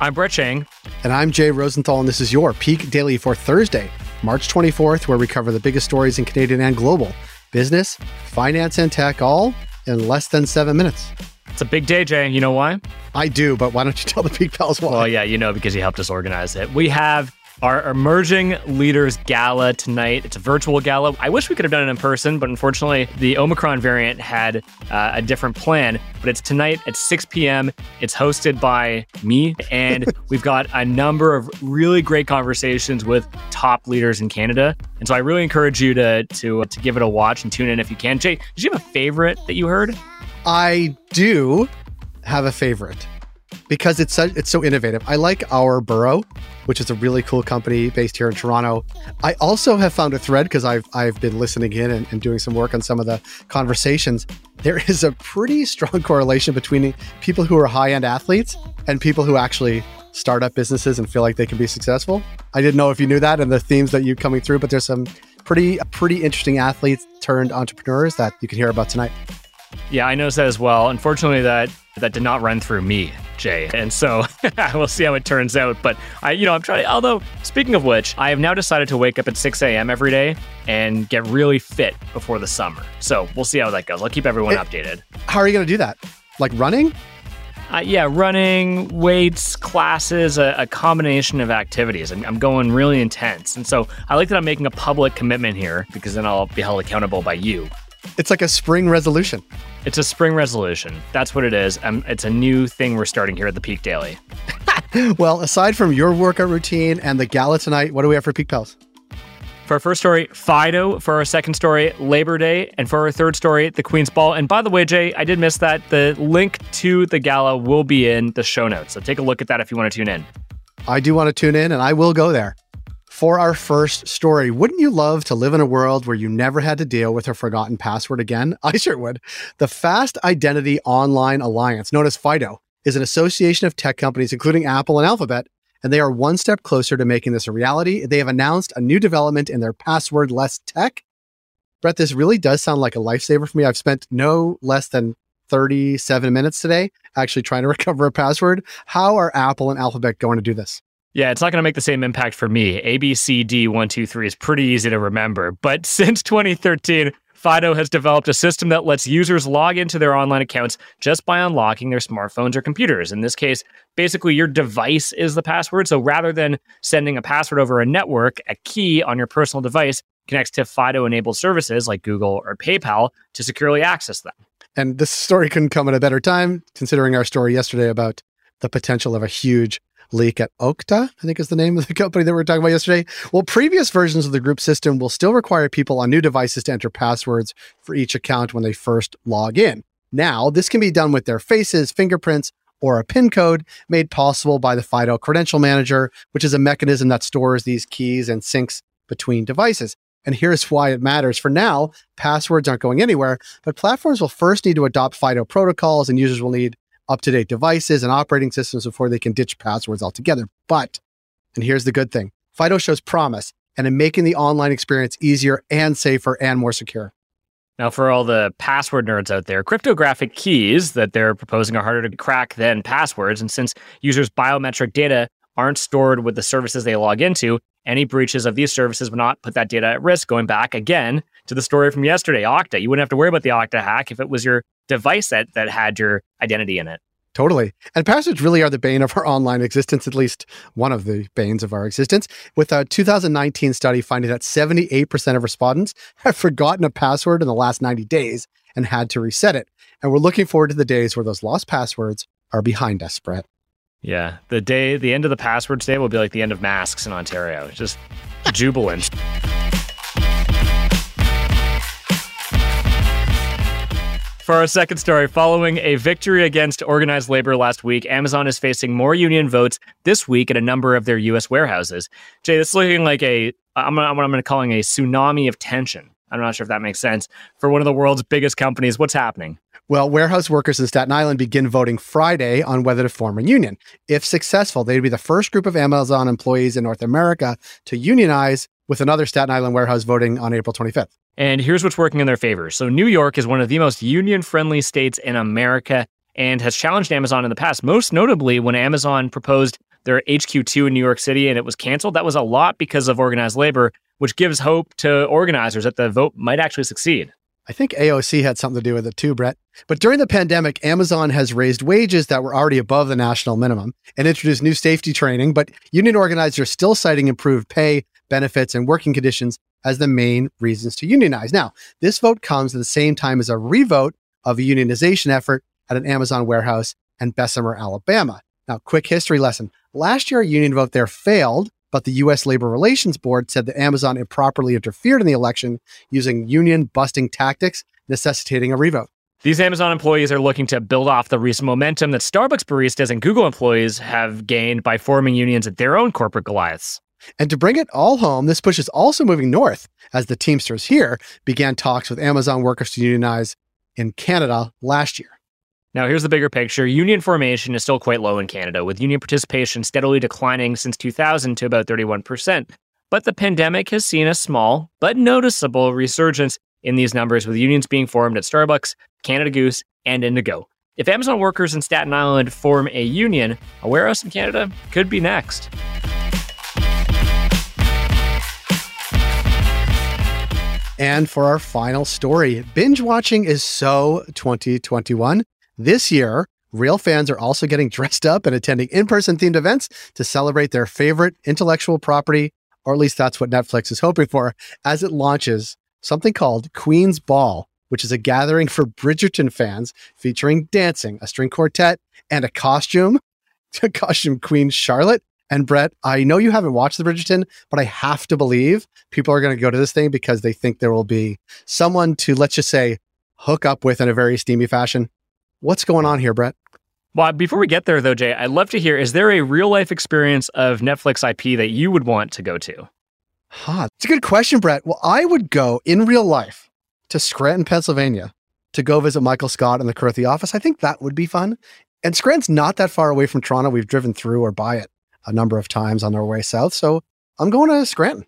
I'm Brett Chang. And I'm Jay Rosenthal, and this is your Peak Daily for Thursday, March 24th, where we cover the biggest stories in Canadian and global business, finance, and tech, all in less than seven minutes. It's a big day, Jay. You know why? I do, but why don't you tell the Peak Pals why? Well, yeah, you know, because you helped us organize it. We have our Emerging Leaders Gala tonight. It's a virtual gala. I wish we could have done it in person, but unfortunately, the Omicron variant had uh, a different plan. But it's tonight at 6 p.m. It's hosted by me, and we've got a number of really great conversations with top leaders in Canada. And so I really encourage you to to to give it a watch and tune in if you can. Jay, did you have a favorite that you heard? I do have a favorite because it's so, it's so innovative. I like Our Burrow, which is a really cool company based here in Toronto. I also have found a thread because I've I've been listening in and, and, doing some work on some of the conversations. There is a pretty strong correlation between people who are high end athletes and people who actually start up businesses and feel like they can be successful. I didn't know if you knew that and the themes that you coming through, but there's some pretty pretty interesting athletes turned entrepreneurs that you can hear about tonight. Yeah, I noticed that as well. Unfortunately, that that did not run through me, Jay, and so we'll see how it turns out. But I, you know, I'm trying. To, although, speaking of which, I have now decided to wake up at 6 a.m. every day and get really fit before the summer. So we'll see how that goes. I'll keep everyone it, updated. How are you going to do that? Like running? Uh, yeah, running, weights, classes, a, a combination of activities. I'm, I'm, going really intense. And so I like that I'm making a public commitment here because then I'll be held accountable by you. It's like a spring resolution. It's a spring resolution. That's what it is. Um, it's a new thing we're starting here at the Peak Daily. well, aside from your workout routine and the gala tonight, what do we have for Peak Pals? For our first story, Fido. For our second story, Labor Day. And for our third story, the Queen's Ball. And by the way, Jay, I did miss that. The link to the gala will be in the show notes. So take a look at that if you want to tune in. I do want to tune in, and I will go there. For our first story, wouldn't you love to live in a world where you never had to deal with a forgotten password again? I sure would. The Fast Identity Online Alliance, known as FIDO, is an association of tech companies, including Apple and Alphabet, and they are one step closer to making this a reality. They have announced a new development in their password-less tech. Brett, this really does sound like a lifesaver for me. I've spent no less than 37 minutes today actually trying to recover a password. How are Apple and Alphabet going to do this? Yeah, it's not going to make the same impact for me. ABCD123 is pretty easy to remember. But since 2013, Fido has developed a system that lets users log into their online accounts just by unlocking their smartphones or computers. In this case, basically your device is the password. So rather than sending a password over a network, a key on your personal device connects to Fido enabled services like Google or PayPal to securely access them. And this story couldn't come at a better time, considering our story yesterday about the potential of a huge leak at Okta, I think is the name of the company that we were talking about yesterday. Well, previous versions of the group system will still require people on new devices to enter passwords for each account when they first log in. Now, this can be done with their faces, fingerprints, or a PIN code made possible by the FIDO Credential Manager, which is a mechanism that stores these keys and syncs between devices. And here's why it matters. For now, passwords aren't going anywhere, but platforms will first need to adopt FIDO protocols and users will need up to date devices and operating systems before they can ditch passwords altogether. But, and here's the good thing FIDO shows promise and in making the online experience easier and safer and more secure. Now, for all the password nerds out there, cryptographic keys that they're proposing are harder to crack than passwords. And since users' biometric data aren't stored with the services they log into, any breaches of these services would not put that data at risk. Going back again to the story from yesterday, Okta, you wouldn't have to worry about the Okta hack if it was your device that that had your identity in it. Totally. And passwords really are the bane of our online existence, at least one of the banes of our existence. With a 2019 study finding that 78% of respondents have forgotten a password in the last 90 days and had to reset it. And we're looking forward to the days where those lost passwords are behind us, Brett. Yeah. The day, the end of the passwords day will be like the end of masks in Ontario. Just jubilant. For our second story, following a victory against organized labor last week, Amazon is facing more union votes this week at a number of their U.S. warehouses. Jay, this is looking like a I'm what I'm to calling a tsunami of tension. I'm not sure if that makes sense for one of the world's biggest companies. What's happening? Well, warehouse workers in Staten Island begin voting Friday on whether to form a union. If successful, they'd be the first group of Amazon employees in North America to unionize, with another Staten Island warehouse voting on April 25th. And here's what's working in their favor. So, New York is one of the most union friendly states in America and has challenged Amazon in the past, most notably when Amazon proposed their HQ2 in New York City and it was canceled. That was a lot because of organized labor, which gives hope to organizers that the vote might actually succeed. I think AOC had something to do with it too, Brett. But during the pandemic, Amazon has raised wages that were already above the national minimum and introduced new safety training. But union organizers are still citing improved pay, benefits, and working conditions as the main reasons to unionize. Now, this vote comes at the same time as a revote of a unionization effort at an Amazon warehouse in Bessemer, Alabama. Now, quick history lesson. Last year, a union vote there failed but the U.S. Labor Relations Board said that Amazon improperly interfered in the election using union busting tactics, necessitating a revote. These Amazon employees are looking to build off the recent momentum that Starbucks baristas and Google employees have gained by forming unions at their own corporate Goliaths. And to bring it all home, this push is also moving north as the Teamsters here began talks with Amazon workers to unionize in Canada last year. Now, here's the bigger picture. Union formation is still quite low in Canada, with union participation steadily declining since 2000 to about 31%. But the pandemic has seen a small but noticeable resurgence in these numbers, with unions being formed at Starbucks, Canada Goose, and Indigo. If Amazon workers in Staten Island form a union, a warehouse in Canada could be next. And for our final story, binge watching is so 2021. This year, real fans are also getting dressed up and attending in person themed events to celebrate their favorite intellectual property, or at least that's what Netflix is hoping for, as it launches something called Queen's Ball, which is a gathering for Bridgerton fans featuring dancing, a string quartet, and a costume, a costume Queen Charlotte. And Brett, I know you haven't watched the Bridgerton, but I have to believe people are going to go to this thing because they think there will be someone to, let's just say, hook up with in a very steamy fashion. What's going on here, Brett? Well, before we get there, though, Jay, I'd love to hear is there a real life experience of Netflix IP that you would want to go to? Huh. It's a good question, Brett. Well, I would go in real life to Scranton, Pennsylvania to go visit Michael Scott in the Carthy office. I think that would be fun. And Scranton's not that far away from Toronto. We've driven through or by it a number of times on their way south. So I'm going to Scranton.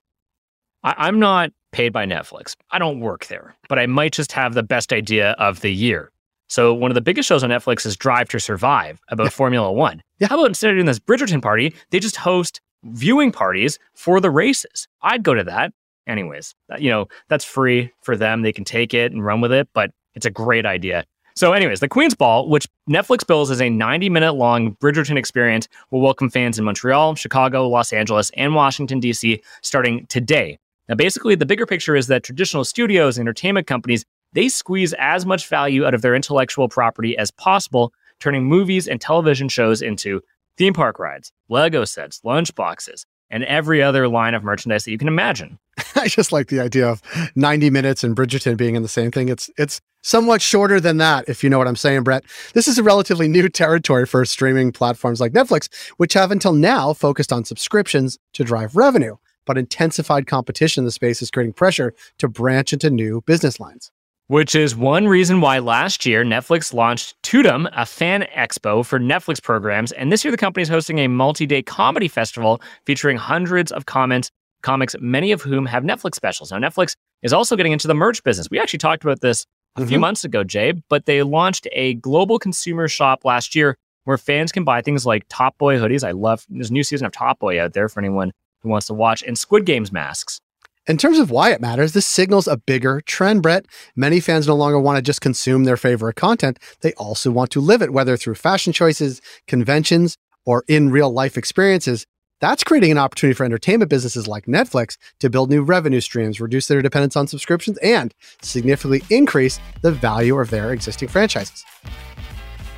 I- I'm not paid by Netflix. I don't work there, but I might just have the best idea of the year. So one of the biggest shows on Netflix is Drive to Survive about yeah. Formula One. Yeah. How about instead of doing this Bridgerton party, they just host viewing parties for the races? I'd go to that. Anyways, you know, that's free for them. They can take it and run with it, but it's a great idea. So, anyways, the Queen's Ball, which Netflix bills as a 90 minute long Bridgerton experience, will welcome fans in Montreal, Chicago, Los Angeles, and Washington, D.C. starting today. Now, basically, the bigger picture is that traditional studios, and entertainment companies they squeeze as much value out of their intellectual property as possible, turning movies and television shows into theme park rides, Lego sets, lunch boxes, and every other line of merchandise that you can imagine. I just like the idea of 90 minutes and Bridgerton being in the same thing. It's it's somewhat shorter than that, if you know what I'm saying, Brett. This is a relatively new territory for streaming platforms like Netflix, which have until now focused on subscriptions to drive revenue. But intensified competition in the space is creating pressure to branch into new business lines which is one reason why last year Netflix launched Tudum, a fan expo for Netflix programs. And this year, the company is hosting a multi day comedy festival featuring hundreds of comments, comics, many of whom have Netflix specials. Now, Netflix is also getting into the merch business. We actually talked about this a mm-hmm. few months ago, Jay, but they launched a global consumer shop last year where fans can buy things like Top Boy hoodies. I love there's a new season of Top Boy out there for anyone who wants to watch, and Squid Games masks. In terms of why it matters, this signals a bigger trend, Brett. Many fans no longer want to just consume their favorite content. They also want to live it, whether through fashion choices, conventions, or in real life experiences. That's creating an opportunity for entertainment businesses like Netflix to build new revenue streams, reduce their dependence on subscriptions, and significantly increase the value of their existing franchises.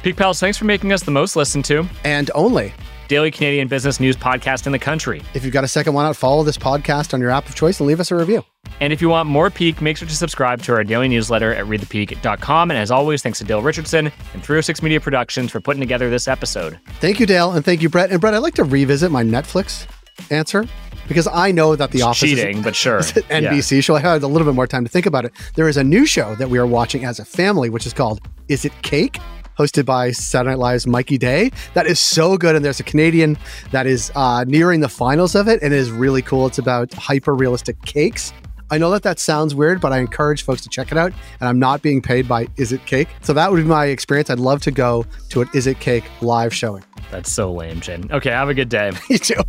Peak Pals, thanks for making us the most listened to. And only daily Canadian business news podcast in the country. If you've got a second why not follow this podcast on your app of choice and leave us a review. And if you want more Peak, make sure to subscribe to our daily newsletter at readthepeak.com. And as always, thanks to Dale Richardson and 306 Media Productions for putting together this episode. Thank you, Dale, and thank you, Brett. And Brett, I'd like to revisit my Netflix answer because I know that The Office is cheating, is, but sure, is NBC yeah. show. I had a little bit more time to think about it. There is a new show that we are watching as a family, which is called "Is It Cake?" Hosted by Saturday Night Live's Mikey Day. That is so good. And there's a Canadian that is uh, nearing the finals of it and it is really cool. It's about hyper realistic cakes. I know that that sounds weird, but I encourage folks to check it out. And I'm not being paid by Is It Cake. So that would be my experience. I'd love to go to an Is It Cake live showing. That's so lame, Jen. Okay, have a good day. you too.